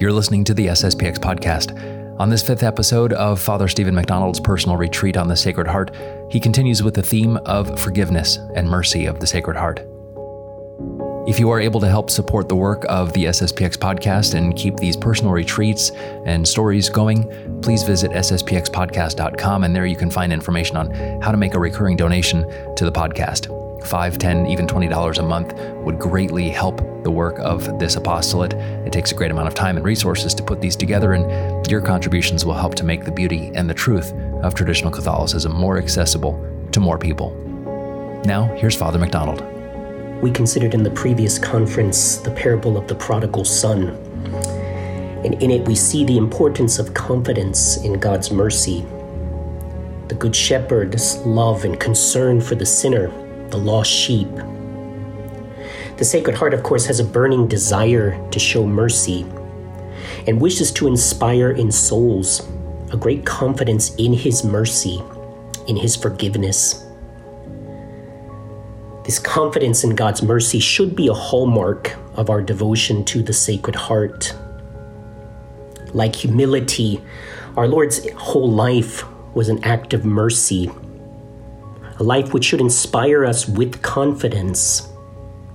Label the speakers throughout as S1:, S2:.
S1: You're listening to the SSPX podcast. On this fifth episode of Father Steven McDonald's personal retreat on the Sacred Heart, he continues with the theme of forgiveness and mercy of the Sacred Heart. If you are able to help support the work of the SSPX podcast and keep these personal retreats and stories going, please visit sspxpodcast.com and there you can find information on how to make a recurring donation to the podcast. 5 10 even $20 a month would greatly help the work of this apostolate. It takes a great amount of time and resources to put these together and your contributions will help to make the beauty and the truth of traditional catholicism more accessible to more people. Now here's father mcdonald.
S2: We considered in the previous conference the parable of the prodigal son and in it we see the importance of confidence in god's mercy the good shepherd's love and concern for the sinner the lost sheep. The Sacred Heart, of course, has a burning desire to show mercy and wishes to inspire in souls a great confidence in His mercy, in His forgiveness. This confidence in God's mercy should be a hallmark of our devotion to the Sacred Heart. Like humility, our Lord's whole life was an act of mercy a life which should inspire us with confidence,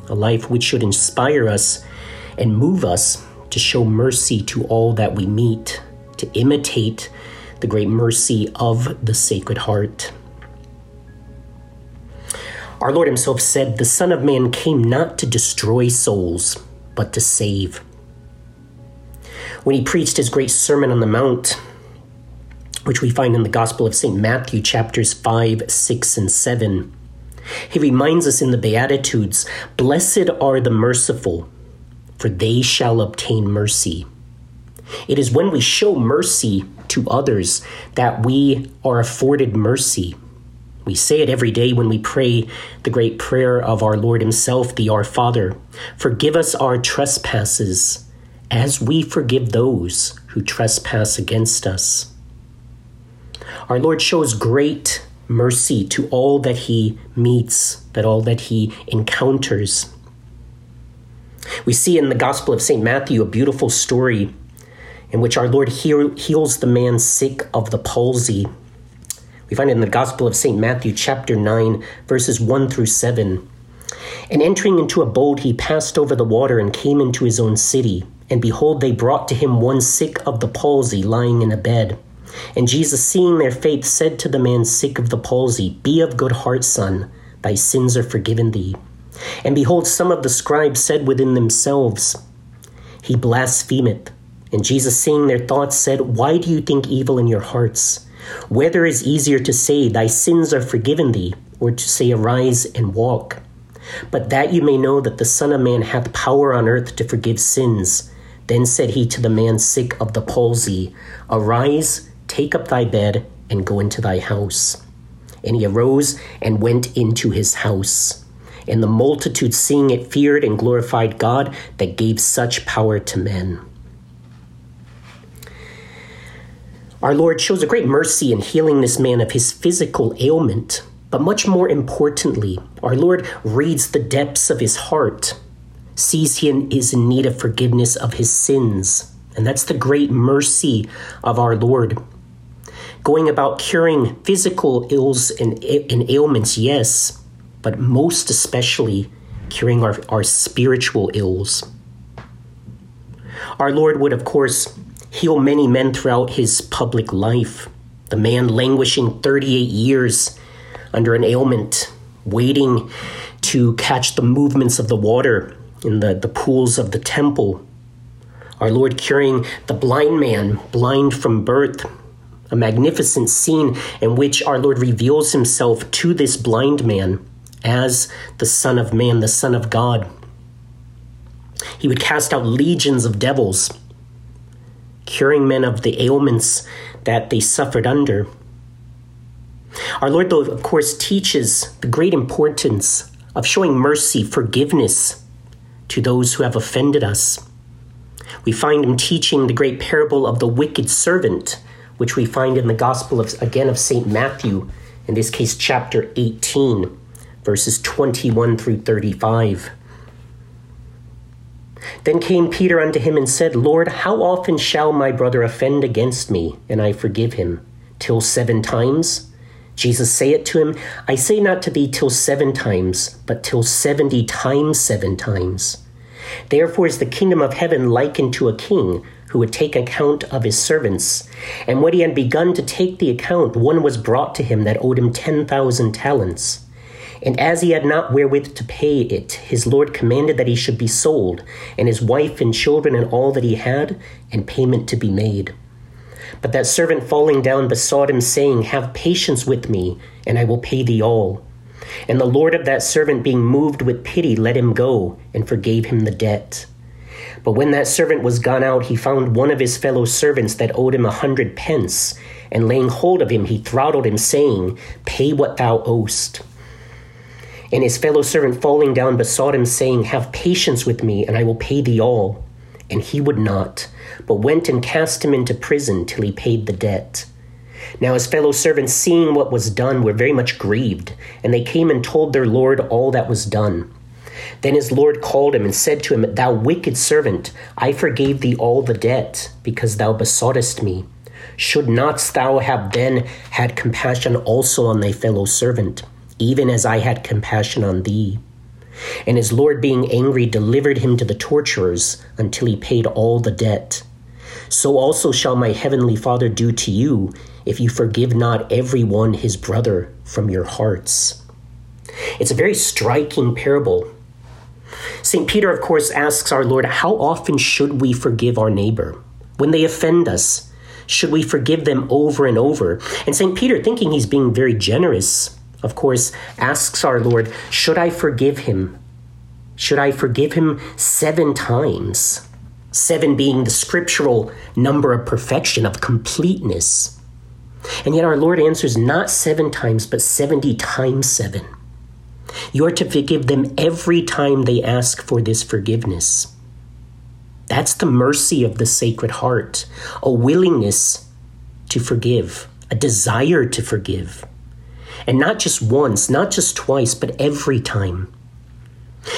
S2: a life which should inspire us and move us to show mercy to all that we meet, to imitate the great mercy of the Sacred Heart. Our Lord Himself said, The Son of Man came not to destroy souls, but to save. When He preached His great Sermon on the Mount, which we find in the Gospel of St. Matthew, chapters 5, 6, and 7. He reminds us in the Beatitudes Blessed are the merciful, for they shall obtain mercy. It is when we show mercy to others that we are afforded mercy. We say it every day when we pray the great prayer of our Lord Himself, the Our Father Forgive us our trespasses, as we forgive those who trespass against us. Our Lord shows great mercy to all that he meets, that all that he encounters. We see in the Gospel of St. Matthew a beautiful story in which our Lord heals the man sick of the palsy. We find it in the Gospel of St. Matthew, chapter 9, verses 1 through 7. And entering into a boat, he passed over the water and came into his own city. And behold, they brought to him one sick of the palsy, lying in a bed. And Jesus, seeing their faith, said to the man sick of the palsy, Be of good heart, son, thy sins are forgiven thee. And behold, some of the scribes said within themselves, He blasphemeth. And Jesus, seeing their thoughts, said, Why do you think evil in your hearts? Whether is easier to say, Thy sins are forgiven thee, or to say, Arise and walk? But that you may know that the Son of Man hath power on earth to forgive sins. Then said he to the man sick of the palsy, Arise, Take up thy bed and go into thy house. And he arose and went into his house. And the multitude, seeing it, feared and glorified God that gave such power to men. Our Lord shows a great mercy in healing this man of his physical ailment. But much more importantly, our Lord reads the depths of his heart, sees he is in need of forgiveness of his sins. And that's the great mercy of our Lord going about curing physical ills and, and ailments, yes, but most especially curing our, our spiritual ills. Our Lord would, of course, heal many men throughout his public life. The man languishing 38 years under an ailment, waiting to catch the movements of the water in the, the pools of the temple. Our Lord curing the blind man, blind from birth, a magnificent scene in which our Lord reveals himself to this blind man as the Son of Man, the Son of God. He would cast out legions of devils, curing men of the ailments that they suffered under. Our Lord, though, of course, teaches the great importance of showing mercy, forgiveness to those who have offended us. We find him teaching the great parable of the wicked servant which we find in the Gospel of again of St. Matthew, in this case chapter 18, verses 21 through 35. Then came Peter unto him and said, Lord, how often shall my brother offend against me, and I forgive him? Till seven times? Jesus saith to him, I say not to thee till seven times, but till seventy times seven times. Therefore is the kingdom of heaven likened to a king who would take account of his servants. And when he had begun to take the account, one was brought to him that owed him ten thousand talents. And as he had not wherewith to pay it, his Lord commanded that he should be sold, and his wife and children and all that he had, and payment to be made. But that servant falling down besought him, saying, Have patience with me, and I will pay thee all. And the Lord of that servant, being moved with pity, let him go, and forgave him the debt. But when that servant was gone out, he found one of his fellow servants that owed him a hundred pence, and laying hold of him, he throttled him, saying, Pay what thou owest. And his fellow servant falling down besought him, saying, Have patience with me, and I will pay thee all. And he would not, but went and cast him into prison till he paid the debt. Now his fellow servants, seeing what was done, were very much grieved, and they came and told their Lord all that was done. Then his Lord called him and said to him, Thou wicked servant, I forgave thee all the debt, because thou besoughtest me. Should not thou have then had compassion also on thy fellow servant, even as I had compassion on thee? And his Lord, being angry, delivered him to the torturers until he paid all the debt. So also shall my heavenly Father do to you if you forgive not every one his brother from your hearts. It's a very striking parable. St. Peter, of course, asks our Lord, How often should we forgive our neighbor? When they offend us, should we forgive them over and over? And St. Peter, thinking he's being very generous, of course, asks our Lord, Should I forgive him? Should I forgive him seven times? Seven being the scriptural number of perfection, of completeness. And yet our Lord answers not seven times, but 70 times seven. You are to forgive them every time they ask for this forgiveness. That's the mercy of the Sacred Heart, a willingness to forgive, a desire to forgive. And not just once, not just twice, but every time.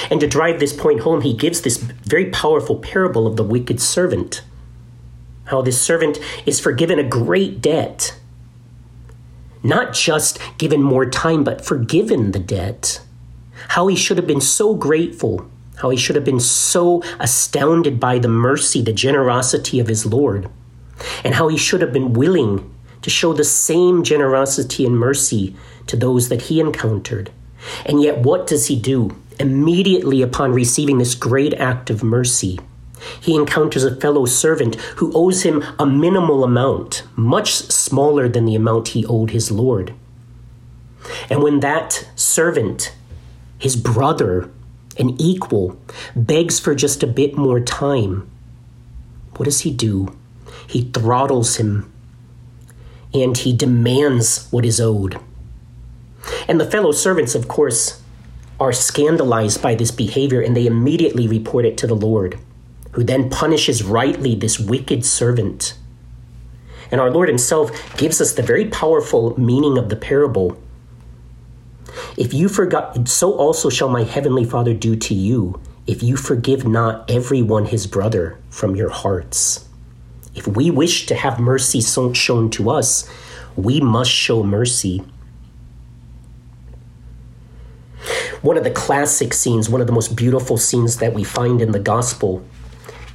S2: And to drive this point home, he gives this very powerful parable of the wicked servant. How this servant is forgiven a great debt. Not just given more time, but forgiven the debt. How he should have been so grateful. How he should have been so astounded by the mercy, the generosity of his Lord. And how he should have been willing to show the same generosity and mercy to those that he encountered. And yet, what does he do? Immediately upon receiving this great act of mercy, he encounters a fellow servant who owes him a minimal amount, much smaller than the amount he owed his Lord. And when that servant, his brother, an equal, begs for just a bit more time, what does he do? He throttles him and he demands what is owed. And the fellow servants, of course, are scandalized by this behavior and they immediately report it to the Lord, who then punishes rightly this wicked servant. And our Lord Himself gives us the very powerful meaning of the parable. If you forgot, so also shall my heavenly Father do to you, if you forgive not every one his brother from your hearts. If we wish to have mercy shown to us, we must show mercy One of the classic scenes, one of the most beautiful scenes that we find in the gospel,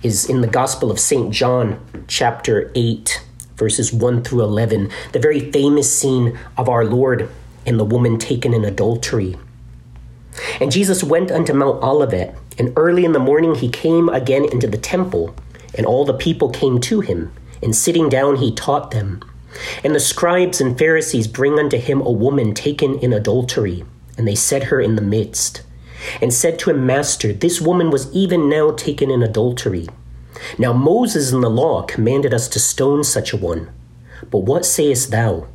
S2: is in the Gospel of St. John, chapter 8, verses 1 through 11, the very famous scene of our Lord and the woman taken in adultery. And Jesus went unto Mount Olivet, and early in the morning he came again into the temple, and all the people came to him, and sitting down he taught them. And the scribes and Pharisees bring unto him a woman taken in adultery and they set her in the midst, and said to him, Master, this woman was even now taken in adultery. Now Moses in the law commanded us to stone such a one. But what sayest thou?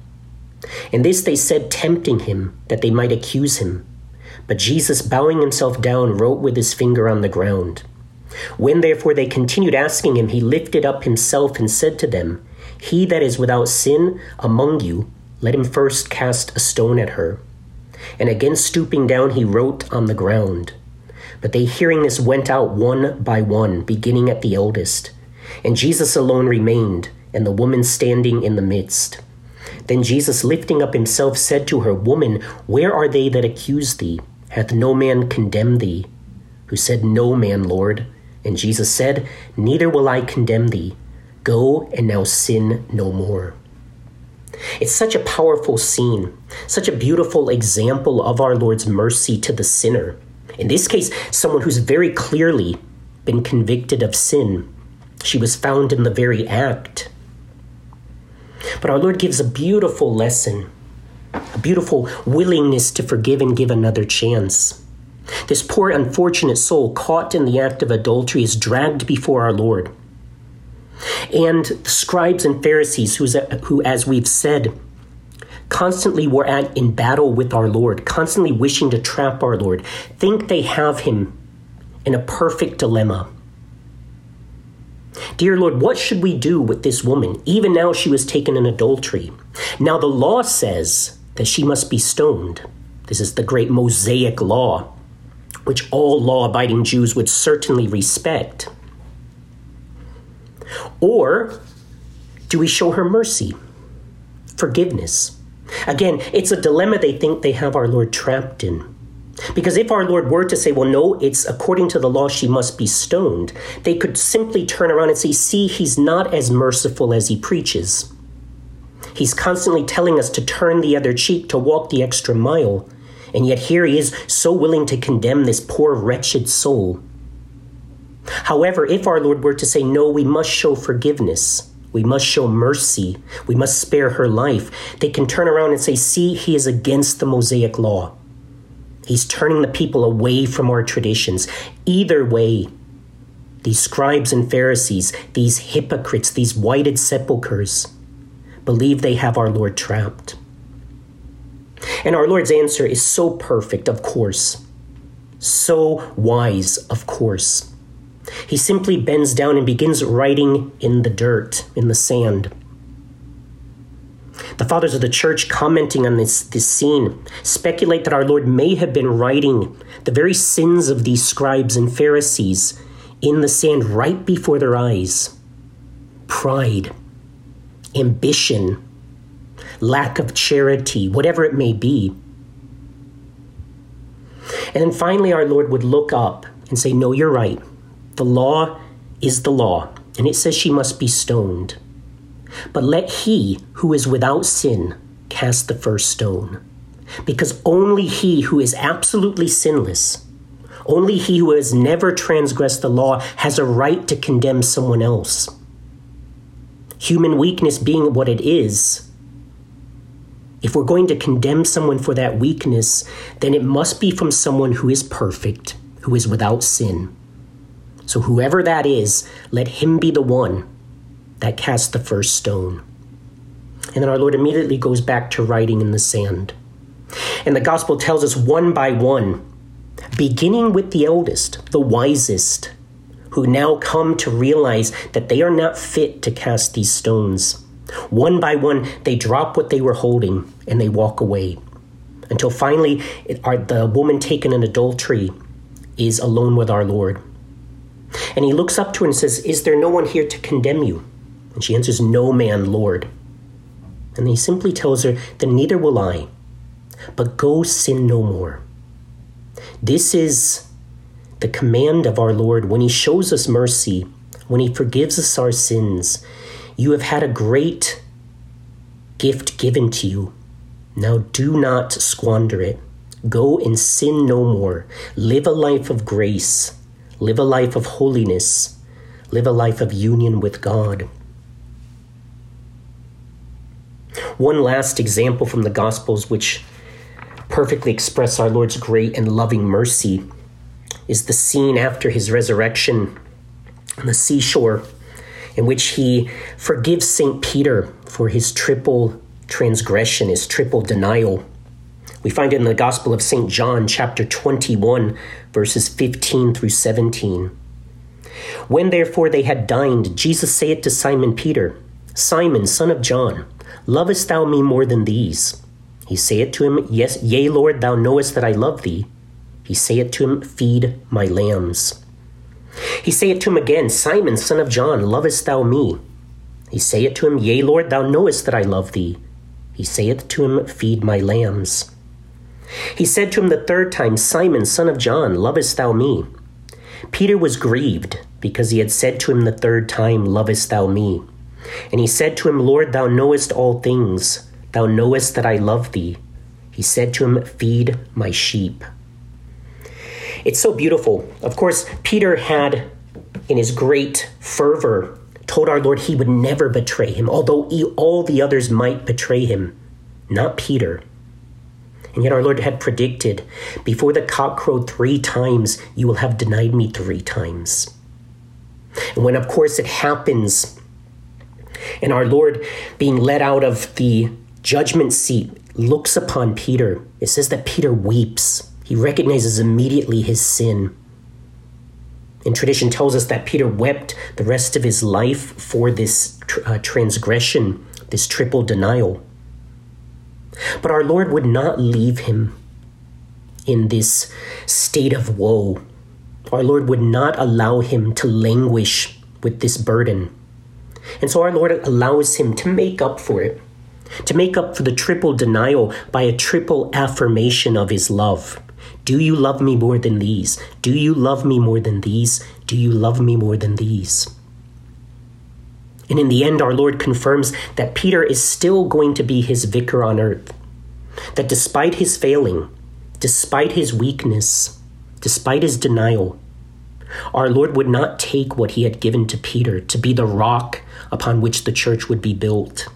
S2: And this they said, tempting him, that they might accuse him. But Jesus, bowing himself down, wrote with his finger on the ground. When therefore they continued asking him, he lifted up himself and said to them, He that is without sin among you, let him first cast a stone at her. And again stooping down, he wrote on the ground. But they, hearing this, went out one by one, beginning at the eldest. And Jesus alone remained, and the woman standing in the midst. Then Jesus, lifting up himself, said to her, Woman, where are they that accuse thee? Hath no man condemned thee? Who said, No man, Lord. And Jesus said, Neither will I condemn thee. Go and now sin no more. It's such a powerful scene, such a beautiful example of our Lord's mercy to the sinner. In this case, someone who's very clearly been convicted of sin. She was found in the very act. But our Lord gives a beautiful lesson, a beautiful willingness to forgive and give another chance. This poor, unfortunate soul caught in the act of adultery is dragged before our Lord. And the scribes and Pharisees, who, as we've said, constantly were at in battle with our Lord, constantly wishing to trap our Lord, think they have him in a perfect dilemma. Dear Lord, what should we do with this woman? Even now she was taken in adultery. Now the law says that she must be stoned. This is the great Mosaic law, which all law abiding Jews would certainly respect. Or do we show her mercy, forgiveness? Again, it's a dilemma they think they have our Lord trapped in. Because if our Lord were to say, well, no, it's according to the law, she must be stoned, they could simply turn around and say, see, he's not as merciful as he preaches. He's constantly telling us to turn the other cheek, to walk the extra mile. And yet here he is so willing to condemn this poor, wretched soul. However, if our Lord were to say, no, we must show forgiveness, we must show mercy, we must spare her life, they can turn around and say, see, he is against the Mosaic law. He's turning the people away from our traditions. Either way, these scribes and Pharisees, these hypocrites, these whited sepulchres, believe they have our Lord trapped. And our Lord's answer is so perfect, of course, so wise, of course. He simply bends down and begins writing in the dirt, in the sand. The fathers of the church, commenting on this, this scene, speculate that our Lord may have been writing the very sins of these scribes and Pharisees in the sand right before their eyes pride, ambition, lack of charity, whatever it may be. And then finally, our Lord would look up and say, No, you're right. The law is the law, and it says she must be stoned. But let he who is without sin cast the first stone. Because only he who is absolutely sinless, only he who has never transgressed the law, has a right to condemn someone else. Human weakness being what it is, if we're going to condemn someone for that weakness, then it must be from someone who is perfect, who is without sin. So, whoever that is, let him be the one that cast the first stone. And then our Lord immediately goes back to writing in the sand. And the gospel tells us one by one, beginning with the eldest, the wisest, who now come to realize that they are not fit to cast these stones. One by one, they drop what they were holding and they walk away. Until finally, it, our, the woman taken in adultery is alone with our Lord. And he looks up to her and says, Is there no one here to condemn you? And she answers, No man, Lord. And he simply tells her, Then neither will I. But go sin no more. This is the command of our Lord when he shows us mercy, when he forgives us our sins. You have had a great gift given to you. Now do not squander it. Go and sin no more. Live a life of grace. Live a life of holiness. Live a life of union with God. One last example from the Gospels, which perfectly express our Lord's great and loving mercy, is the scene after his resurrection on the seashore, in which he forgives St. Peter for his triple transgression, his triple denial. We find it in the Gospel of St. John, chapter 21, verses 15 through 17. When therefore they had dined, Jesus saith to Simon Peter, Simon, son of John, Lovest thou me more than these? He saith to him, Yes, yea, Lord, thou knowest that I love thee. He saith to him, Feed my lambs. He saith to him again, Simon, son of John, lovest thou me? He saith to him, Yea, Lord, thou knowest that I love thee. He saith to him, Feed my lambs. He said to him the third time, Simon, son of John, lovest thou me? Peter was grieved because he had said to him the third time, Lovest thou me? And he said to him, Lord, thou knowest all things. Thou knowest that I love thee. He said to him, Feed my sheep. It's so beautiful. Of course, Peter had, in his great fervor, told our Lord he would never betray him, although he, all the others might betray him, not Peter. And yet our Lord had predicted, Before the cock crowed three times, you will have denied me three times. And when, of course, it happens, and our Lord, being led out of the judgment seat, looks upon Peter, it says that Peter weeps. He recognizes immediately his sin. And tradition tells us that Peter wept the rest of his life for this uh, transgression, this triple denial. But our Lord would not leave him in this state of woe. Our Lord would not allow him to languish with this burden. And so our Lord allows him to make up for it, to make up for the triple denial by a triple affirmation of his love. Do you love me more than these? Do you love me more than these? Do you love me more than these? And in the end, our Lord confirms that Peter is still going to be his vicar on earth. That despite his failing, despite his weakness, despite his denial, our Lord would not take what he had given to Peter to be the rock upon which the church would be built.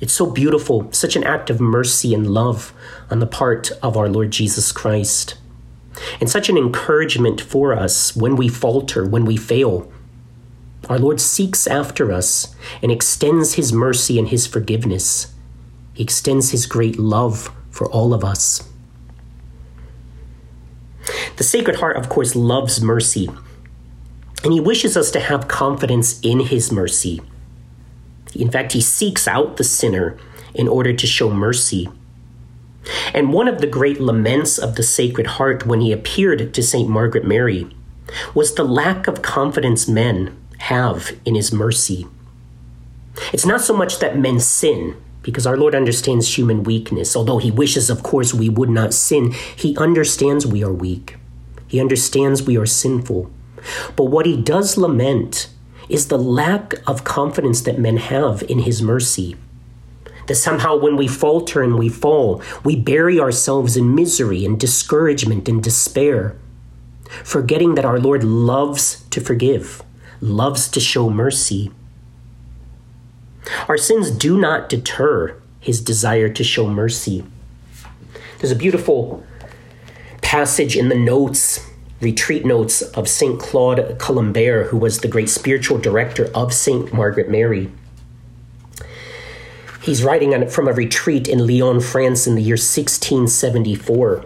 S2: It's so beautiful, such an act of mercy and love on the part of our Lord Jesus Christ. And such an encouragement for us when we falter, when we fail, our Lord seeks after us and extends his mercy and his forgiveness. He extends his great love for all of us. The Sacred Heart, of course, loves mercy, and he wishes us to have confidence in his mercy. In fact, he seeks out the sinner in order to show mercy. And one of the great laments of the Sacred Heart when he appeared to St. Margaret Mary was the lack of confidence men have in his mercy. It's not so much that men sin, because our Lord understands human weakness. Although he wishes, of course, we would not sin, he understands we are weak. He understands we are sinful. But what he does lament is the lack of confidence that men have in his mercy. That somehow when we falter and we fall, we bury ourselves in misery and discouragement and despair, forgetting that our Lord loves to forgive loves to show mercy. Our sins do not deter his desire to show mercy. There's a beautiful passage in the notes, retreat notes of St. Claude Colombière, who was the great spiritual director of St. Margaret Mary. He's writing on it from a retreat in Lyon, France in the year 1674.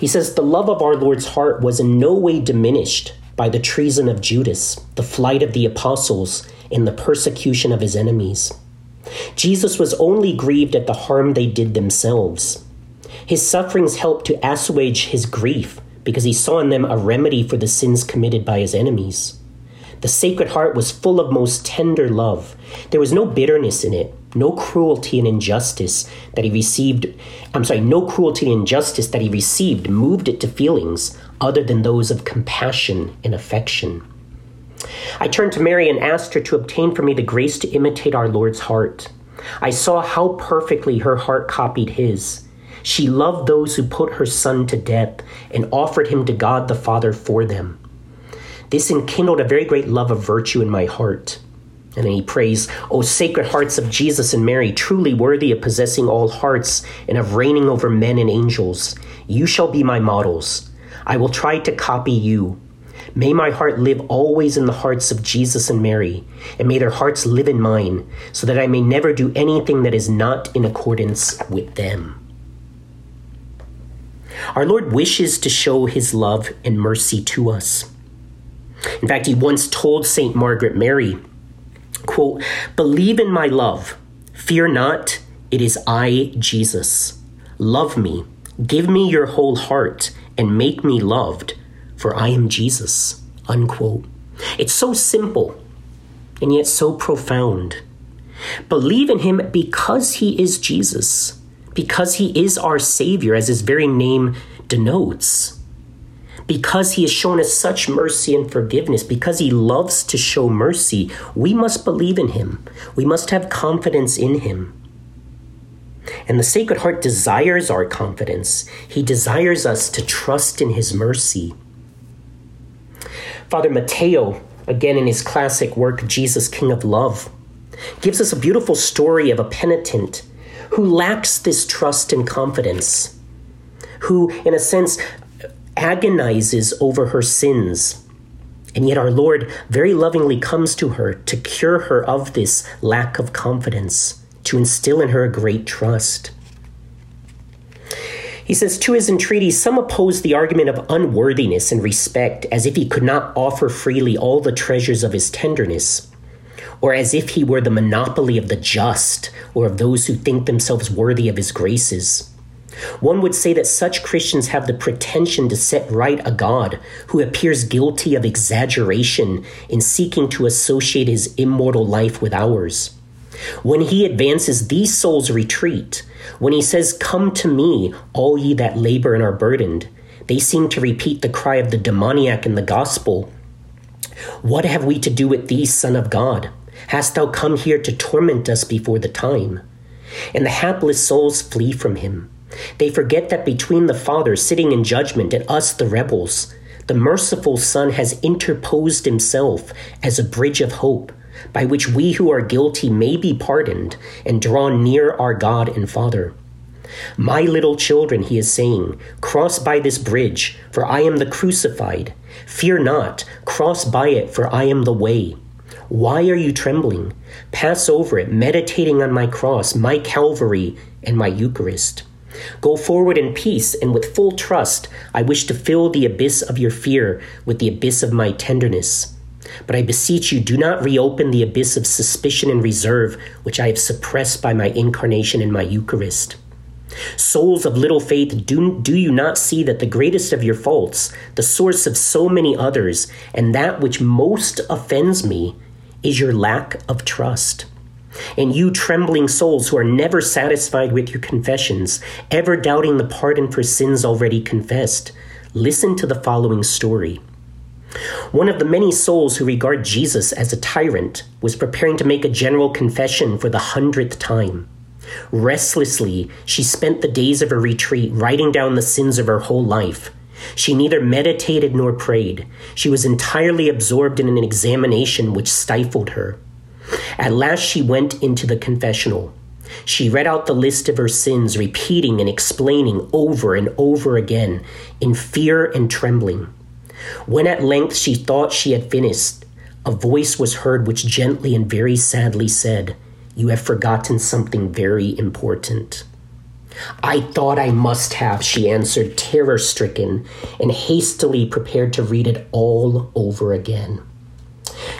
S2: He says, The love of our Lord's heart was in no way diminished by the treason of Judas, the flight of the apostles, and the persecution of his enemies. Jesus was only grieved at the harm they did themselves. His sufferings helped to assuage his grief because he saw in them a remedy for the sins committed by his enemies. The Sacred Heart was full of most tender love. There was no bitterness in it, no cruelty and injustice that he received. I'm sorry, no cruelty and injustice that he received moved it to feelings other than those of compassion and affection. I turned to Mary and asked her to obtain for me the grace to imitate our Lord's heart. I saw how perfectly her heart copied his. She loved those who put her son to death and offered him to God the Father for them. This enkindled a very great love of virtue in my heart. And then he prays, O sacred hearts of Jesus and Mary, truly worthy of possessing all hearts and of reigning over men and angels, you shall be my models. I will try to copy you. May my heart live always in the hearts of Jesus and Mary, and may their hearts live in mine, so that I may never do anything that is not in accordance with them. Our Lord wishes to show his love and mercy to us. In fact, he once told St. Margaret Mary, quote, Believe in my love. Fear not, it is I, Jesus. Love me, Give me your whole heart and make me loved, for I am Jesus. Unquote. It's so simple and yet so profound. Believe in him because he is Jesus, because he is our Savior, as his very name denotes. Because he has shown us such mercy and forgiveness, because he loves to show mercy, we must believe in him. We must have confidence in him. And the Sacred Heart desires our confidence. He desires us to trust in his mercy. Father Mateo, again in his classic work, Jesus, King of Love, gives us a beautiful story of a penitent who lacks this trust and confidence, who, in a sense, agonizes over her sins. And yet, our Lord very lovingly comes to her to cure her of this lack of confidence, to instill in her a great trust. He says, To his entreaty, some oppose the argument of unworthiness and respect, as if he could not offer freely all the treasures of his tenderness or as if he were the monopoly of the just or of those who think themselves worthy of his graces. One would say that such Christians have the pretension to set right a God who appears guilty of exaggeration in seeking to associate his immortal life with ours. When he advances these souls retreat, when he says, Come to me, all ye that labor and are burdened, they seem to repeat the cry of the demoniac in the gospel What have we to do with thee, Son of God? Hast thou come here to torment us before the time? And the hapless souls flee from him. They forget that between the Father sitting in judgment and us, the rebels, the merciful Son has interposed himself as a bridge of hope by which we who are guilty may be pardoned and drawn near our God and Father. My little children, he is saying, cross by this bridge, for I am the crucified. Fear not, cross by it, for I am the way. Why are you trembling? Pass over it, meditating on my cross, my Calvary, and my Eucharist. Go forward in peace and with full trust. I wish to fill the abyss of your fear with the abyss of my tenderness. But I beseech you, do not reopen the abyss of suspicion and reserve which I have suppressed by my incarnation and my Eucharist. Souls of little faith, do, do you not see that the greatest of your faults, the source of so many others, and that which most offends me, is your lack of trust. And you trembling souls who are never satisfied with your confessions, ever doubting the pardon for sins already confessed, listen to the following story. One of the many souls who regard Jesus as a tyrant was preparing to make a general confession for the hundredth time. Restlessly, she spent the days of her retreat writing down the sins of her whole life, she neither meditated nor prayed. She was entirely absorbed in an examination which stifled her. At last she went into the confessional. She read out the list of her sins, repeating and explaining over and over again, in fear and trembling. When at length she thought she had finished, a voice was heard which gently and very sadly said, You have forgotten something very important. I thought I must have, she answered, terror stricken, and hastily prepared to read it all over again.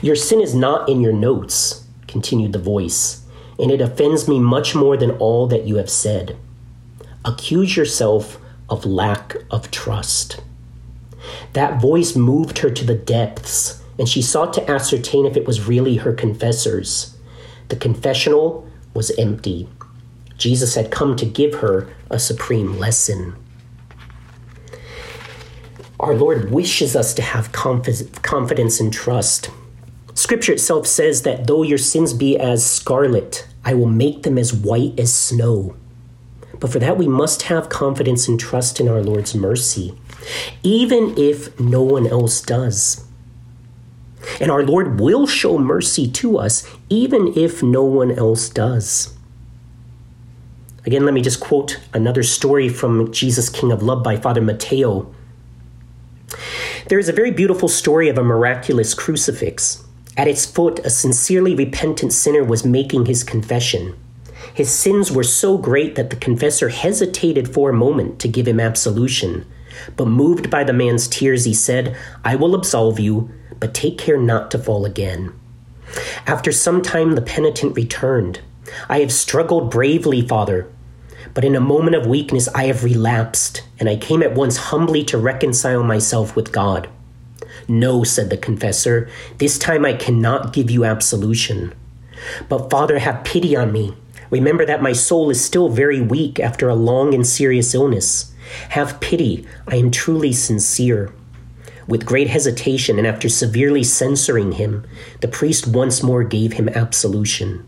S2: Your sin is not in your notes, continued the voice, and it offends me much more than all that you have said. Accuse yourself of lack of trust. That voice moved her to the depths, and she sought to ascertain if it was really her confessors. The confessional was empty. Jesus had come to give her a supreme lesson. Our Lord wishes us to have confidence and trust. Scripture itself says that though your sins be as scarlet, I will make them as white as snow. But for that, we must have confidence and trust in our Lord's mercy, even if no one else does. And our Lord will show mercy to us, even if no one else does. Again, let me just quote another story from Jesus, King of Love by Father Mateo. There is a very beautiful story of a miraculous crucifix. At its foot, a sincerely repentant sinner was making his confession. His sins were so great that the confessor hesitated for a moment to give him absolution. But moved by the man's tears, he said, I will absolve you, but take care not to fall again. After some time, the penitent returned. I have struggled bravely, Father, But in a moment of weakness, I have relapsed, and I came at once humbly to reconcile myself with God. No, said the confessor, this time I cannot give you absolution. But, Father, have pity on me. Remember that my soul is still very weak after a long and serious illness. Have pity, I am truly sincere. With great hesitation and after severely censoring him, the priest once more gave him absolution.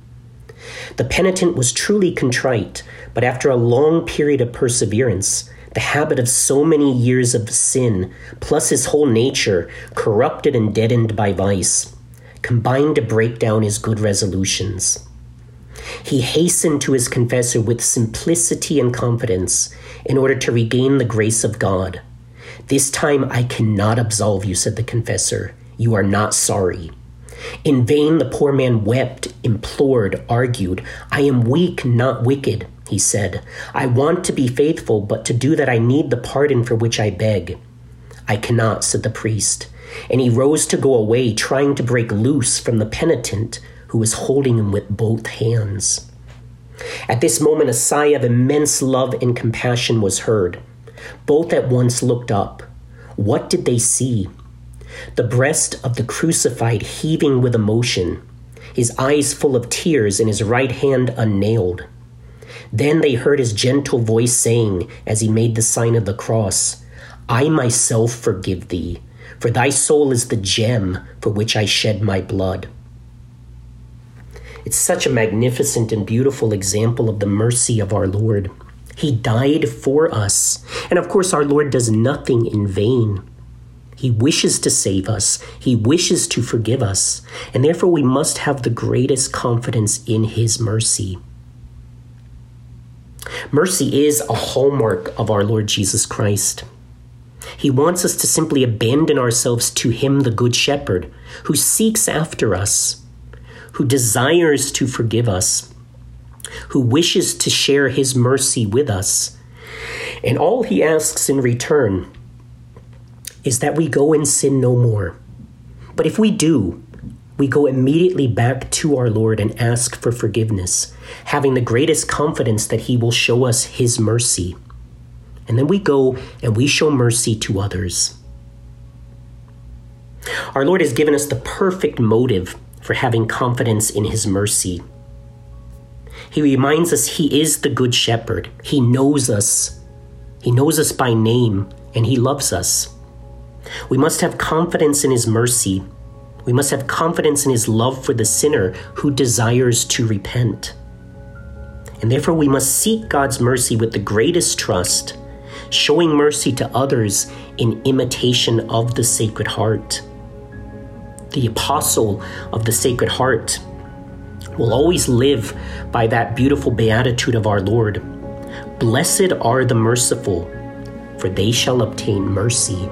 S2: The penitent was truly contrite, but after a long period of perseverance, the habit of so many years of sin, plus his whole nature, corrupted and deadened by vice, combined to break down his good resolutions. He hastened to his confessor with simplicity and confidence in order to regain the grace of God. This time I cannot absolve you, said the confessor. You are not sorry. In vain the poor man wept, implored, argued. I am weak, not wicked, he said. I want to be faithful, but to do that I need the pardon for which I beg. I cannot, said the priest. And he rose to go away, trying to break loose from the penitent who was holding him with both hands. At this moment, a sigh of immense love and compassion was heard. Both at once looked up. What did they see? The breast of the crucified heaving with emotion, his eyes full of tears, and his right hand unnailed. Then they heard his gentle voice saying, as he made the sign of the cross, I myself forgive thee, for thy soul is the gem for which I shed my blood. It's such a magnificent and beautiful example of the mercy of our Lord. He died for us. And of course, our Lord does nothing in vain. He wishes to save us, He wishes to forgive us, and therefore we must have the greatest confidence in His mercy. Mercy is a hallmark of our Lord Jesus Christ. He wants us to simply abandon ourselves to Him, the Good Shepherd, who seeks after us, who desires to forgive us, who wishes to share His mercy with us. And all He asks in return is that we go and sin no more. But if we do, we go immediately back to our Lord and ask for forgiveness, having the greatest confidence that He will show us His mercy. And then we go and we show mercy to others. Our Lord has given us the perfect motive for having confidence in His mercy. He reminds us He is the Good Shepherd. He knows us. He knows us by name, and He loves us. We must have confidence in His mercy we must have confidence in his love for the sinner who desires to repent. And therefore, we must seek God's mercy with the greatest trust, showing mercy to others in imitation of the Sacred Heart. The apostle of the Sacred Heart will always live by that beautiful beatitude of our Lord Blessed are the merciful, for they shall obtain mercy.